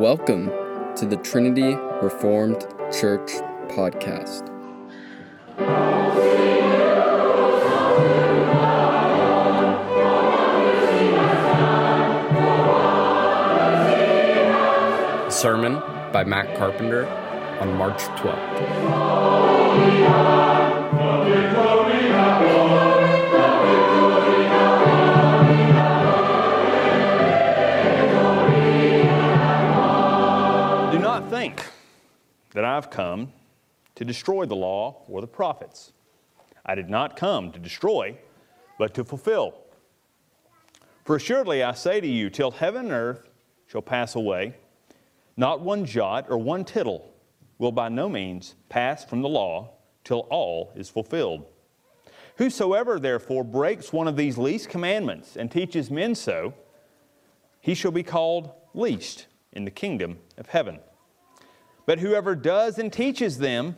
Welcome to the Trinity Reformed Church podcast. Sermon by Matt Carpenter on March 12th. That I've come to destroy the law or the prophets. I did not come to destroy, but to fulfill. For assuredly I say to you, till heaven and earth shall pass away, not one jot or one tittle will by no means pass from the law till all is fulfilled. Whosoever therefore breaks one of these least commandments and teaches men so, he shall be called least in the kingdom of heaven. But whoever does and teaches them,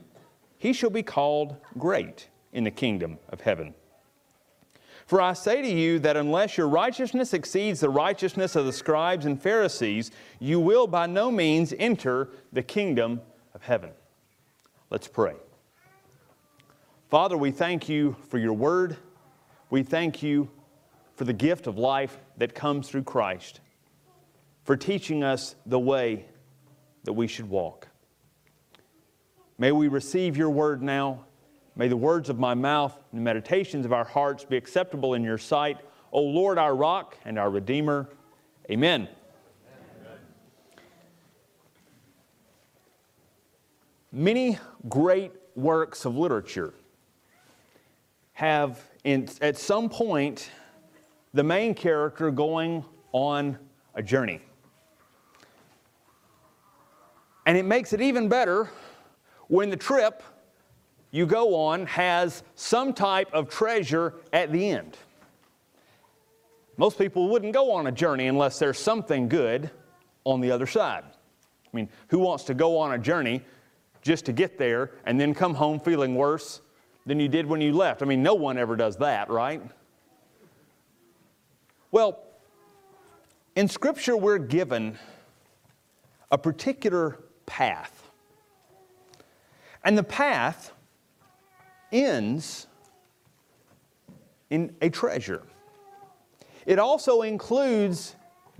he shall be called great in the kingdom of heaven. For I say to you that unless your righteousness exceeds the righteousness of the scribes and Pharisees, you will by no means enter the kingdom of heaven. Let's pray. Father, we thank you for your word. We thank you for the gift of life that comes through Christ, for teaching us the way that we should walk. May we receive your word now. May the words of my mouth and the meditations of our hearts be acceptable in your sight, O Lord, our rock and our redeemer. Amen. Many great works of literature have, in, at some point, the main character going on a journey. And it makes it even better when the trip you go on has some type of treasure at the end. Most people wouldn't go on a journey unless there's something good on the other side. I mean, who wants to go on a journey just to get there and then come home feeling worse than you did when you left? I mean, no one ever does that, right? Well, in Scripture, we're given a particular path. And the path ends in a treasure. It also includes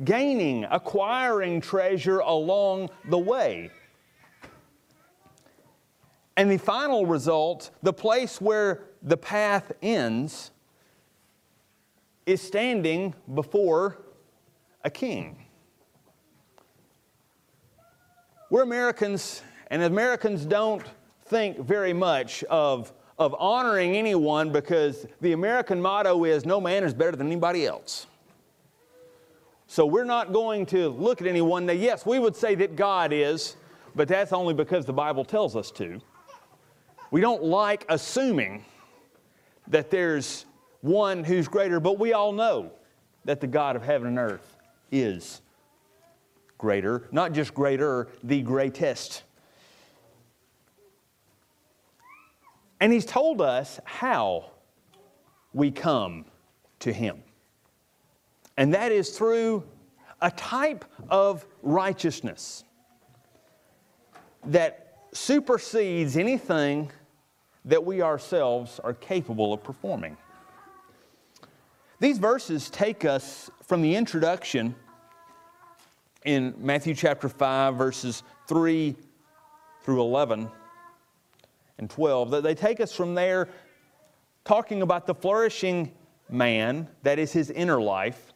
gaining, acquiring treasure along the way. And the final result, the place where the path ends, is standing before a king. We're Americans, and Americans don't think very much of, of honoring anyone because the American motto is no man is better than anybody else. So we're not going to look at anyone. Now, yes, we would say that God is, but that's only because the Bible tells us to. We don't like assuming that there's one who's greater, but we all know that the God of heaven and earth is greater, not just greater, the greatest. And he's told us how we come to him. And that is through a type of righteousness that supersedes anything that we ourselves are capable of performing. These verses take us from the introduction in Matthew chapter 5, verses 3 through 11 and 12. That They take us from there talking about the flourishing man, that is his inner life,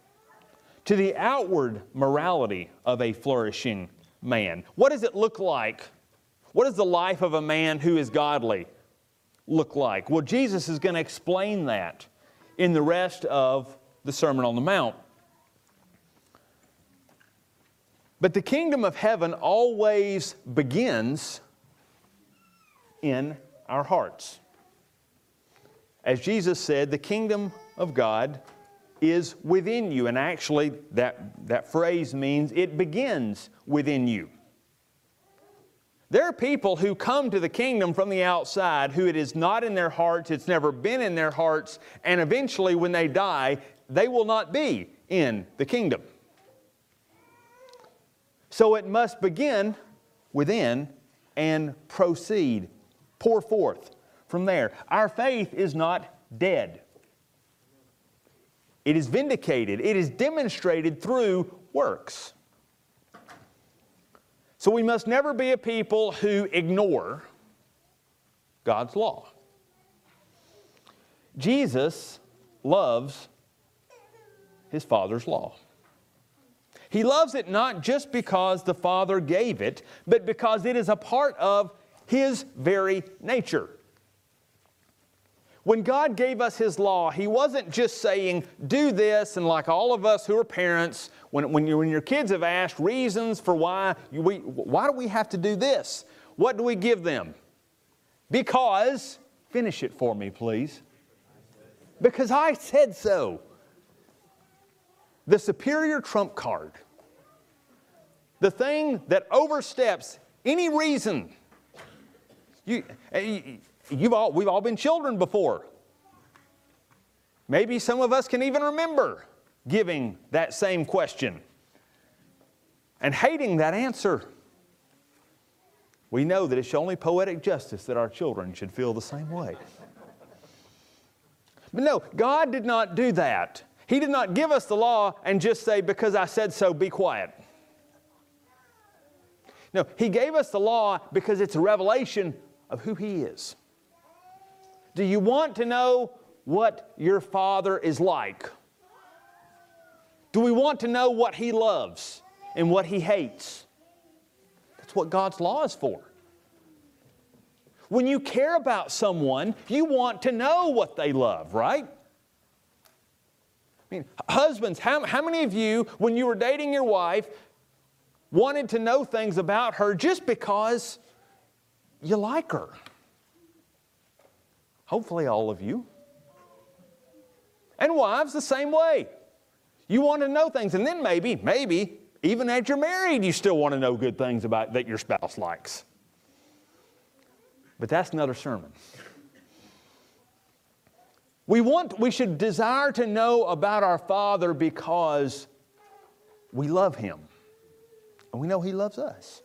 to the outward morality of a flourishing man. What does it look like? What does the life of a man who is godly look like? Well, Jesus is going to explain that in the rest of the Sermon on the Mount. But the kingdom of heaven always begins in our hearts. As Jesus said, the kingdom of God is within you. And actually, that, that phrase means it begins within you. There are people who come to the kingdom from the outside who it is not in their hearts, it's never been in their hearts, and eventually when they die, they will not be in the kingdom. So it must begin within and proceed, pour forth from there. Our faith is not dead. It is vindicated, it is demonstrated through works. So we must never be a people who ignore God's law. Jesus loves his Father's law. He loves it not just because the Father gave it, but because it is a part of his very nature. When God gave us His law, He wasn't just saying, do this, and like all of us who are parents, when, when, you, when your kids have asked reasons for why, you, we, why do we have to do this? What do we give them? Because, finish it for me, please. Because I said so. The superior trump card, the thing that oversteps any reason. You, eh, You've all, we've all been children before. Maybe some of us can even remember giving that same question and hating that answer. We know that it's only poetic justice that our children should feel the same way. But no, God did not do that. He did not give us the law and just say, because I said so, be quiet. No, He gave us the law because it's a revelation of who He is. Do you want to know what your Father is like? Do we want to know what He loves and what He hates? That's what God's law is for. When you care about someone, you want to know what they love, right? I mean, husbands, how, how many of you, when you were dating your wife, wanted to know things about her just because you like her? Hopefully, all of you. And wives, the same way. You want to know things, and then maybe, maybe, even as you're married, you still want to know good things about that your spouse likes. But that's another sermon. We want, we should desire to know about our Father because we love Him. And we know He loves us.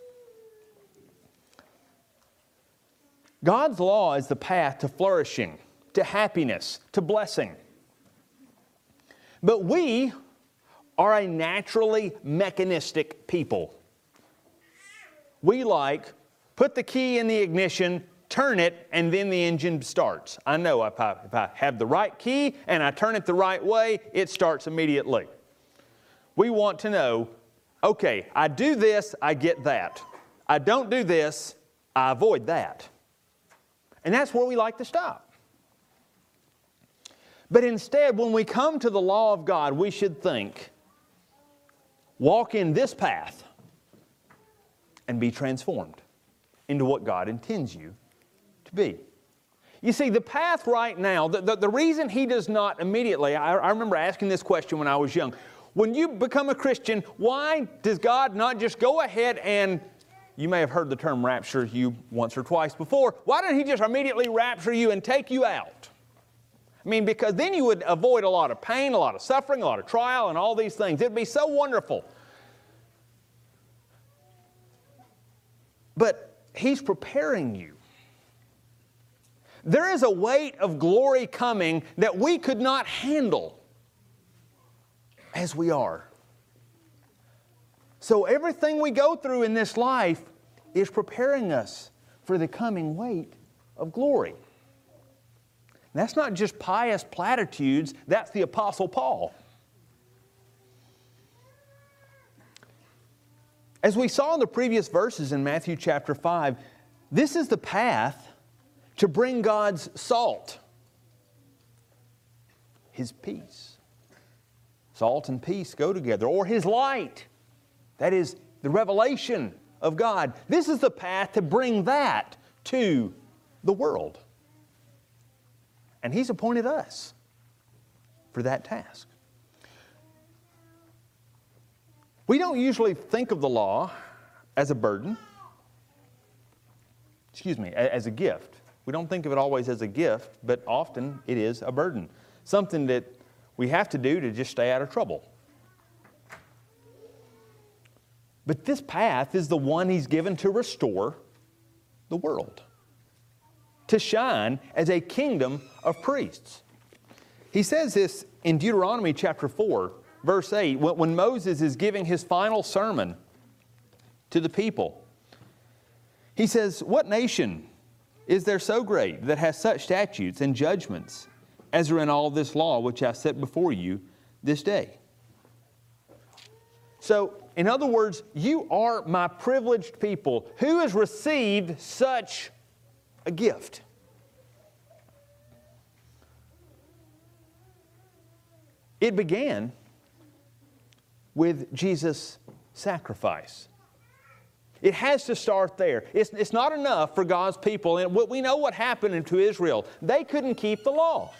God's law is the path to flourishing, to happiness, to blessing. But we are a naturally mechanistic people. We like put the key in the ignition, turn it, and then the engine starts. I know if I, if I have the right key and I turn it the right way, it starts immediately. We want to know okay, I do this, I get that. I don't do this, I avoid that. And that's where we like to stop. But instead, when we come to the law of God, we should think walk in this path and be transformed into what God intends you to be. You see, the path right now, the, the, the reason He does not immediately, I, I remember asking this question when I was young. When you become a Christian, why does God not just go ahead and you may have heard the term rapture you once or twice before. Why didn't he just immediately rapture you and take you out? I mean, because then you would avoid a lot of pain, a lot of suffering, a lot of trial, and all these things. It'd be so wonderful. But he's preparing you. There is a weight of glory coming that we could not handle as we are. So, everything we go through in this life is preparing us for the coming weight of glory. And that's not just pious platitudes, that's the Apostle Paul. As we saw in the previous verses in Matthew chapter 5, this is the path to bring God's salt, His peace. Salt and peace go together, or His light that is the revelation of God. This is the path to bring that to the world. And He's appointed us for that task. We don't usually think of the law as a burden, excuse me, as a gift. We don't think of it always as a gift, but often it is a burden. Something that we have to do to just stay out of trouble. But this path is the one he's given to restore the world, to shine as a kingdom of priests. He says this in Deuteronomy chapter 4, verse 8, when Moses is giving his final sermon to the people. He says, What nation is there so great that has such statutes and judgments as are in all this law which I set before you this day? So, in other words, you are my privileged people who has received such a gift. It began with Jesus' sacrifice. It has to start there. It's, it's not enough for God's people. And we know what happened to Israel. They couldn't keep the law.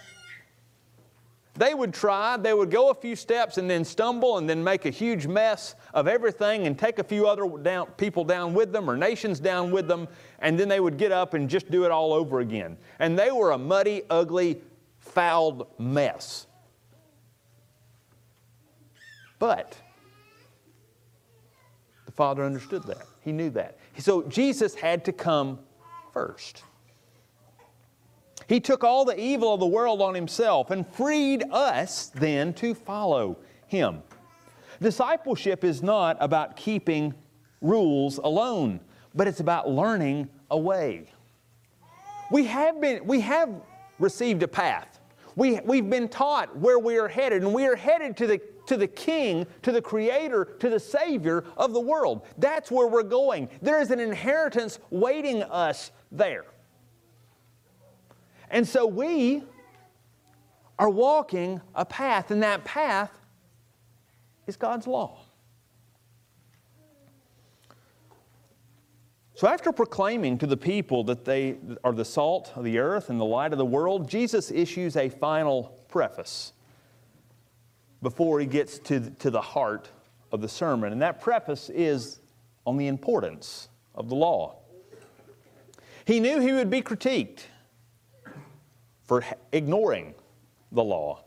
They would try, they would go a few steps and then stumble and then make a huge mess of everything and take a few other down, people down with them or nations down with them, and then they would get up and just do it all over again. And they were a muddy, ugly, fouled mess. But the Father understood that. He knew that. So Jesus had to come first. He took all the evil of the world on himself and freed us then to follow him. Discipleship is not about keeping rules alone, but it's about learning a way. We have, been, we have received a path. We, we've been taught where we are headed, and we are headed to the, to the King, to the Creator, to the Savior of the world. That's where we're going. There is an inheritance waiting us there. And so we are walking a path, and that path is God's law. So, after proclaiming to the people that they are the salt of the earth and the light of the world, Jesus issues a final preface before he gets to, to the heart of the sermon. And that preface is on the importance of the law. He knew he would be critiqued for ignoring the law.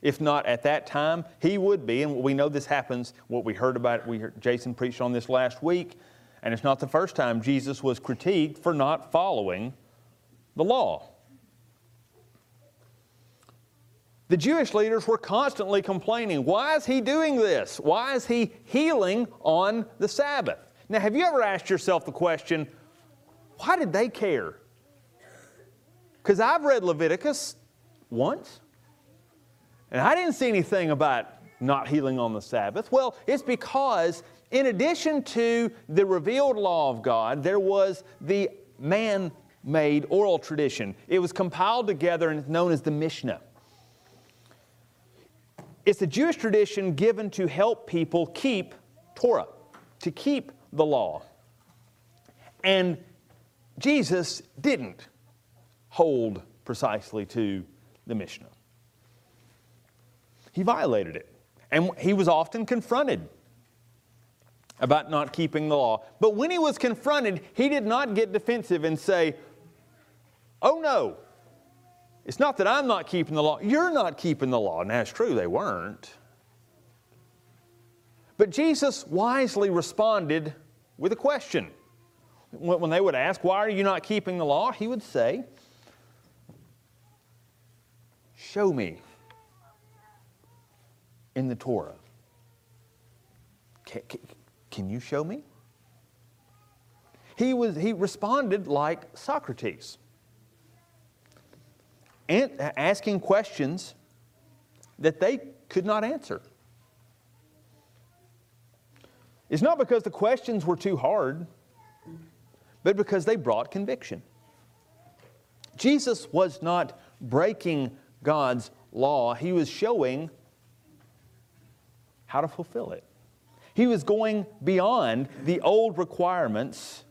If not at that time, he would be, and we know this happens. What we heard about, we heard Jason preached on this last week, and it's not the first time Jesus was critiqued for not following the law. The Jewish leaders were constantly complaining, why is he doing this? Why is he healing on the Sabbath? Now, have you ever asked yourself the question, why did they care? Because I've read Leviticus once, and I didn't see anything about not healing on the Sabbath. Well, it's because in addition to the revealed law of God, there was the man made oral tradition. It was compiled together and it's known as the Mishnah. It's a Jewish tradition given to help people keep Torah, to keep the law. And Jesus didn't hold precisely to the Mishnah. He violated it. And he was often confronted about not keeping the law. But when he was confronted, he did not get defensive and say, Oh no, it's not that I'm not keeping the law, you're not keeping the law. And that's true, they weren't. But Jesus wisely responded with a question. When they would ask, Why are you not keeping the law? he would say, Show me in the Torah. Can, can, can you show me? He, was, he responded like Socrates, and asking questions that they could not answer. It's not because the questions were too hard, but because they brought conviction. Jesus was not breaking God's law, he was showing how to fulfill it. He was going beyond the old requirements,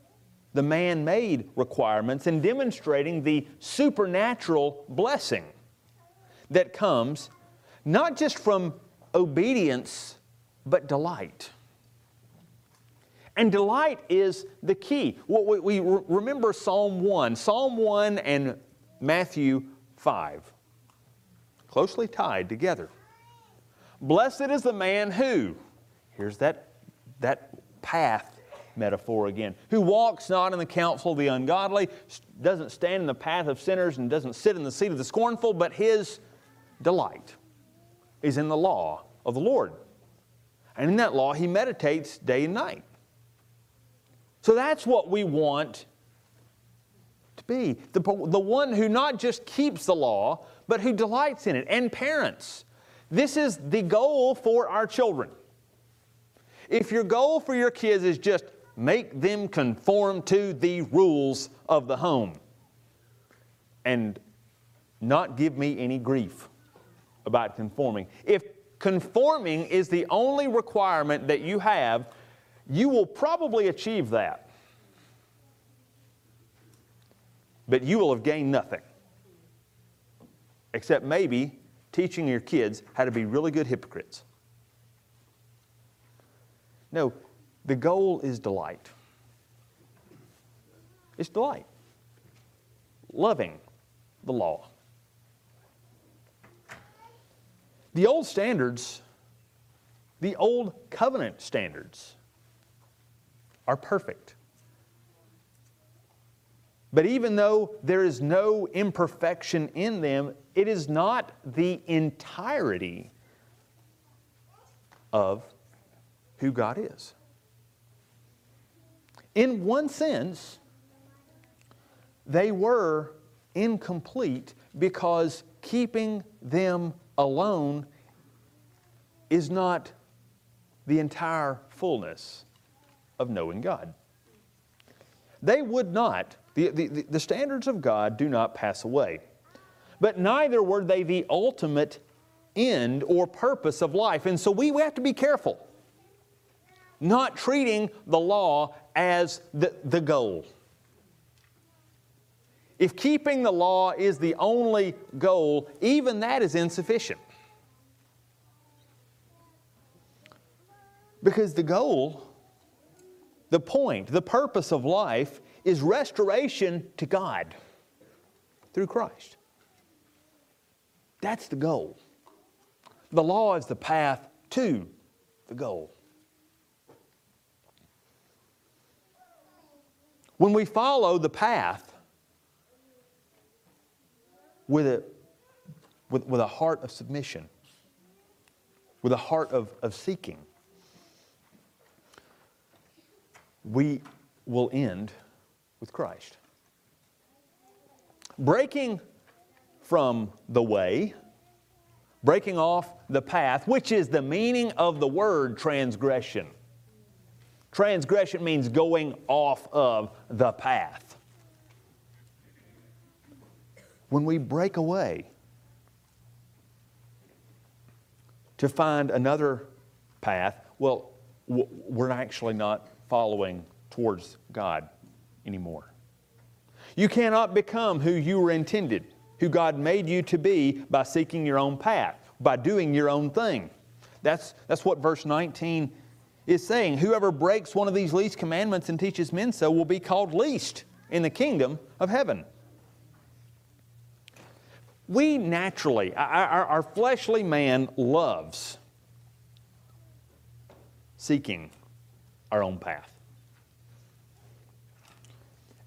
the man made requirements, and demonstrating the supernatural blessing that comes not just from obedience, but delight. And delight is the key. We remember Psalm 1, Psalm 1 and Matthew 5 closely tied together. Blessed is the man who, here's that that path metaphor again. Who walks not in the counsel of the ungodly, doesn't stand in the path of sinners, and doesn't sit in the seat of the scornful, but his delight is in the law of the Lord. And in that law, he meditates day and night. So that's what we want be the, the one who not just keeps the law, but who delights in it. And parents, this is the goal for our children. If your goal for your kids is just make them conform to the rules of the home and not give me any grief about conforming. If conforming is the only requirement that you have, you will probably achieve that. But you will have gained nothing. Except maybe teaching your kids how to be really good hypocrites. No, the goal is delight. It's delight. Loving the law. The old standards, the old covenant standards, are perfect. But even though there is no imperfection in them, it is not the entirety of who God is. In one sense, they were incomplete because keeping them alone is not the entire fullness of knowing God. They would not, the, the, the standards of God do not pass away, but neither were they the ultimate end or purpose of life. And so we have to be careful not treating the law as the, the goal. If keeping the law is the only goal, even that is insufficient. Because the goal, the point, the purpose of life is restoration to God through Christ. That's the goal. The law is the path to the goal. When we follow the path with a, with, with a heart of submission, with a heart of, of seeking, we will end with Christ. Breaking from the way, breaking off the path, which is the meaning of the word transgression. Transgression means going off of the path. When we break away to find another path, well, we're actually not following towards God anymore. You cannot become who you were intended, who God made you to be by seeking your own path, by doing your own thing. That's, that's what verse 19 is saying, Whoever breaks one of these least commandments and teaches men so will be called least in the kingdom of heaven. We naturally, our, our fleshly man loves seeking our own path.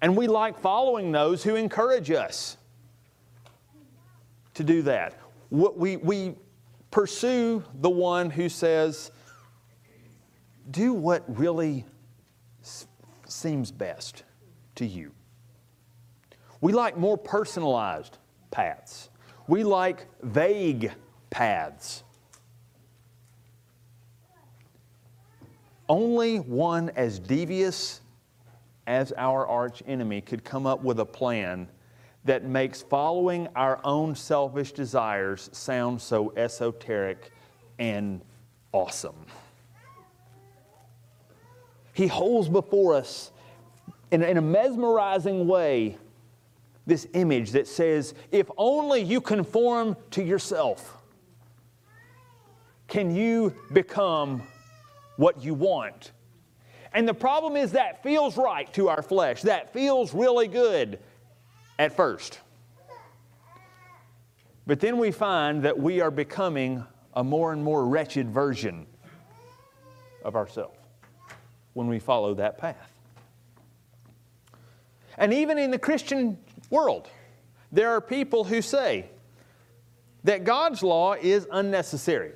And we like following those who encourage us to do that. We, we pursue the one who says, do what really seems best to you. We like more personalized paths. We like vague paths. Only one as devious as our arch enemy could come up with a plan that makes following our own selfish desires sound so esoteric and awesome. He holds before us in, in a mesmerizing way this image that says, if only you conform to yourself, can you become what you want? And the problem is that feels right to our flesh. That feels really good at first. But then we find that we are becoming a more and more wretched version of ourselves. when we follow that path. And even in the Christian world, there are people who say that God's law is unnecessary.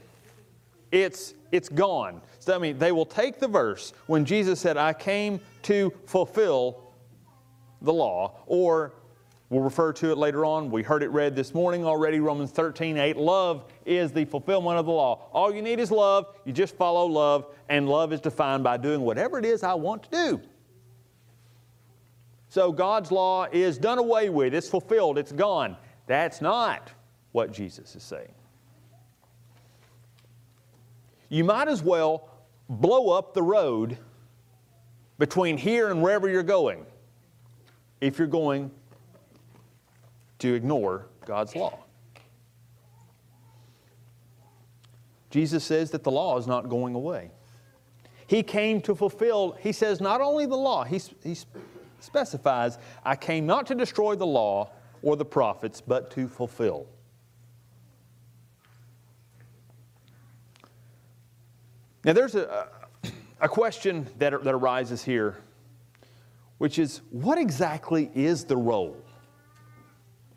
It's, it's gone. So, I mean, they will take the verse when Jesus said, I came to fulfill the law, or we'll refer to it later on. We heard it read this morning already, Romans 13, 8. Love is the fulfillment of the law. All you need is love. You just follow love, and love is defined by doing whatever it is I want to do. So God's law is done away with, it's fulfilled, it's gone. That's not what Jesus is saying. You might as well blow up the road between here and wherever you're going if you're going to ignore God's law. Jesus says that the law is not going away. He came to fulfill, he says, not only the law, he, he specifies, I came not to destroy the law or the prophets, but to fulfill. Now, there's a, a question that, that arises here, which is what exactly is the role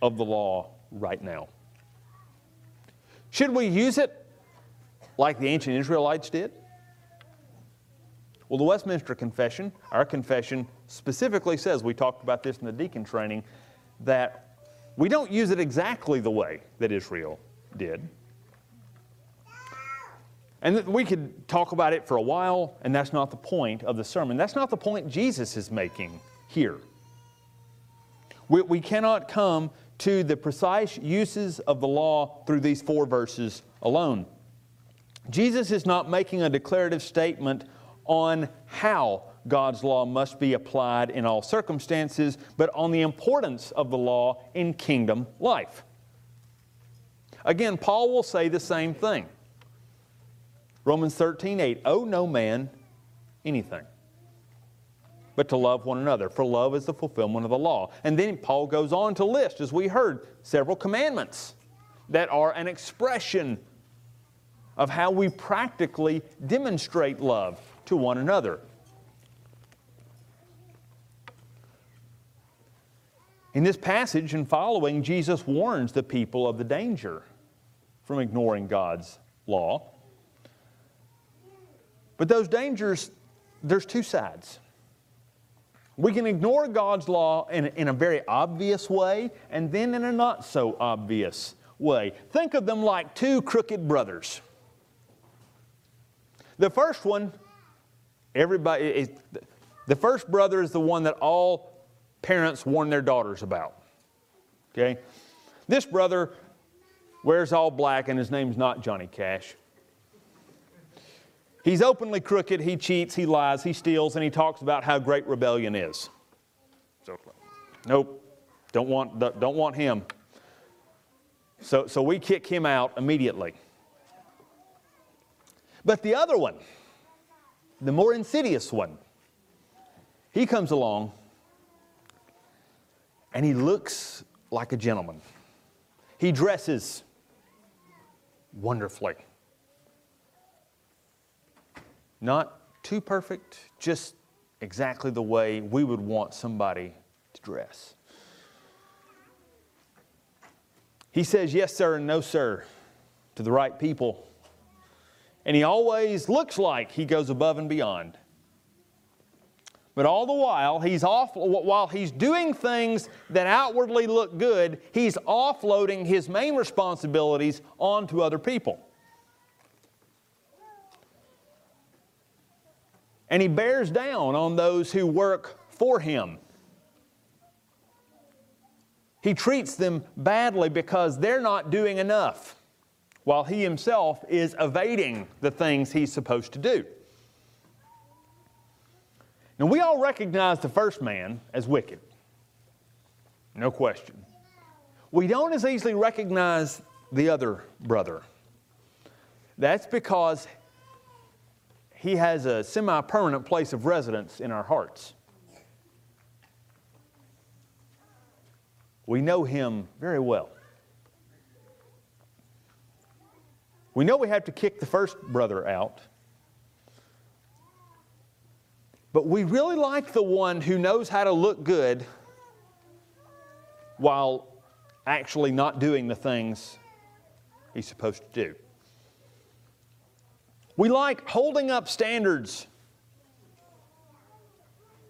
of the law right now? Should we use it like the ancient Israelites did? Well, the Westminster Confession, our confession, specifically says, we talked about this in the deacon training, that we don't use it exactly the way that Israel did. And we could talk about it for a while, and that's not the point of the sermon. That's not the point Jesus is making here. We, we cannot come to the precise uses of the law through these four verses alone. Jesus is not making a declarative statement on how God's law must be applied in all circumstances, but on the importance of the law in kingdom life. Again, Paul will say the same thing. Romans 13, 8, owe no man anything but to love one another, for love is the fulfillment of the law. And then Paul goes on to list, as we heard, several commandments that are an expression of how we practically demonstrate love to one another. In this passage and following, Jesus warns the people of the danger from ignoring God's law. But those dangers, there's two sides. We can ignore God's law in, in a very obvious way and then in a not so obvious way. Think of them like two crooked brothers. The first one, everybody, the first brother is the one that all parents warn their daughters about. Okay? This brother wears all black and his name's not Johnny Cash. He's openly crooked, he cheats, he lies, he steals, and he talks about how great rebellion is. So, nope, don't want, don't want him. So, so we kick him out immediately. But the other one, the more insidious one, he comes along and he looks like a gentleman. He dresses wonderfully. Not too perfect, just exactly the way we would want somebody to dress. He says yes, sir, and no, sir to the right people. And he always looks like he goes above and beyond. But all the while, he's off, while he's doing things that outwardly look good, he's offloading his main responsibilities onto other people. And he bears down on those who work for him. He treats them badly because they're not doing enough, while he himself is evading the things he's supposed to do. Now, we all recognize the first man as wicked, no question. We don't as easily recognize the other brother. That's because he has a semi permanent place of residence in our hearts. We know him very well. We know we have to kick the first brother out. But we really like the one who knows how to look good while actually not doing the things he's supposed to do. We like holding up standards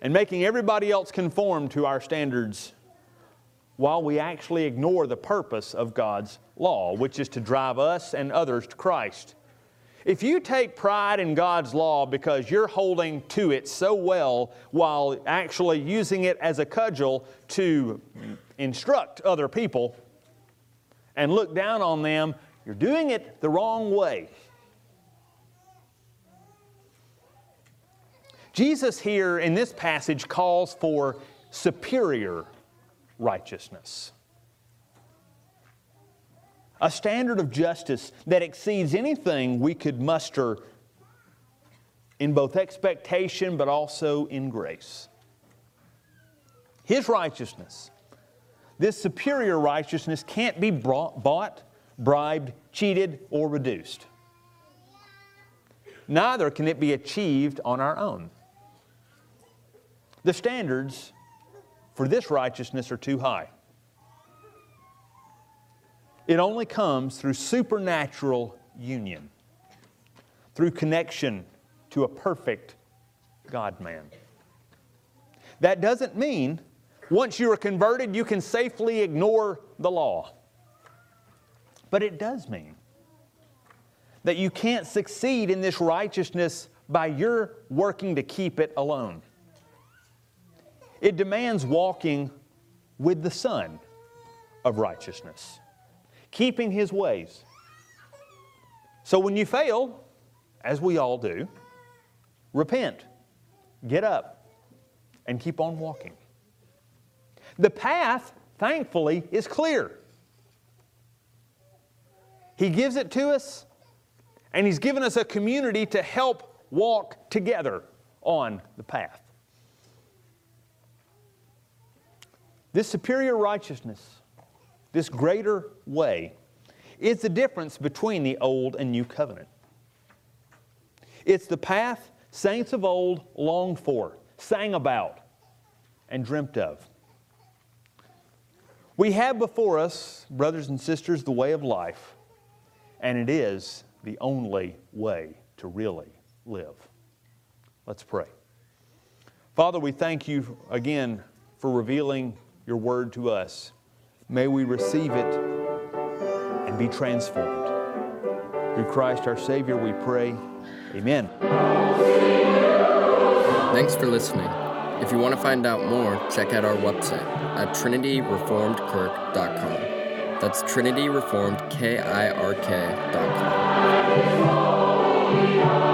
and making everybody else conform to our standards while we actually ignore the purpose of God's law, which is to drive us and others to Christ. If you take pride in God's law because you're holding to it so well while actually using it as a cudgel to instruct other people and look down on them, you're doing it the wrong way. Jesus here in this passage calls for superior righteousness. A standard of justice that exceeds anything we could muster in both expectation but also in grace. His righteousness, this superior righteousness, can't be brought, bought, bribed, cheated, or reduced. Neither can it be achieved on our own. The standards for this righteousness are too high. It only comes through supernatural union, through connection to a perfect God man. That doesn't mean once you are converted, you can safely ignore the law. But it does mean that you can't succeed in this righteousness by your working to keep it alone. It demands walking with the Son of righteousness, keeping His ways. So when you fail, as we all do, repent, get up, and keep on walking. The path, thankfully, is clear. He gives it to us, and He's given us a community to help walk together on the path. This superior righteousness, this greater way, is the difference between the old and new covenant. It's the path saints of old longed for, sang about, and dreamt of. We have before us, brothers and sisters, the way of life, and it is the only way to really live. Let's pray. Father, we thank you again for revealing your word to us. May we receive it and be transformed. Through Christ our Savior, we pray. Amen. Thanks for listening. If you want to find out more, check out our website at trinityreformedkirk.com. That's trinityreformedkirk.com.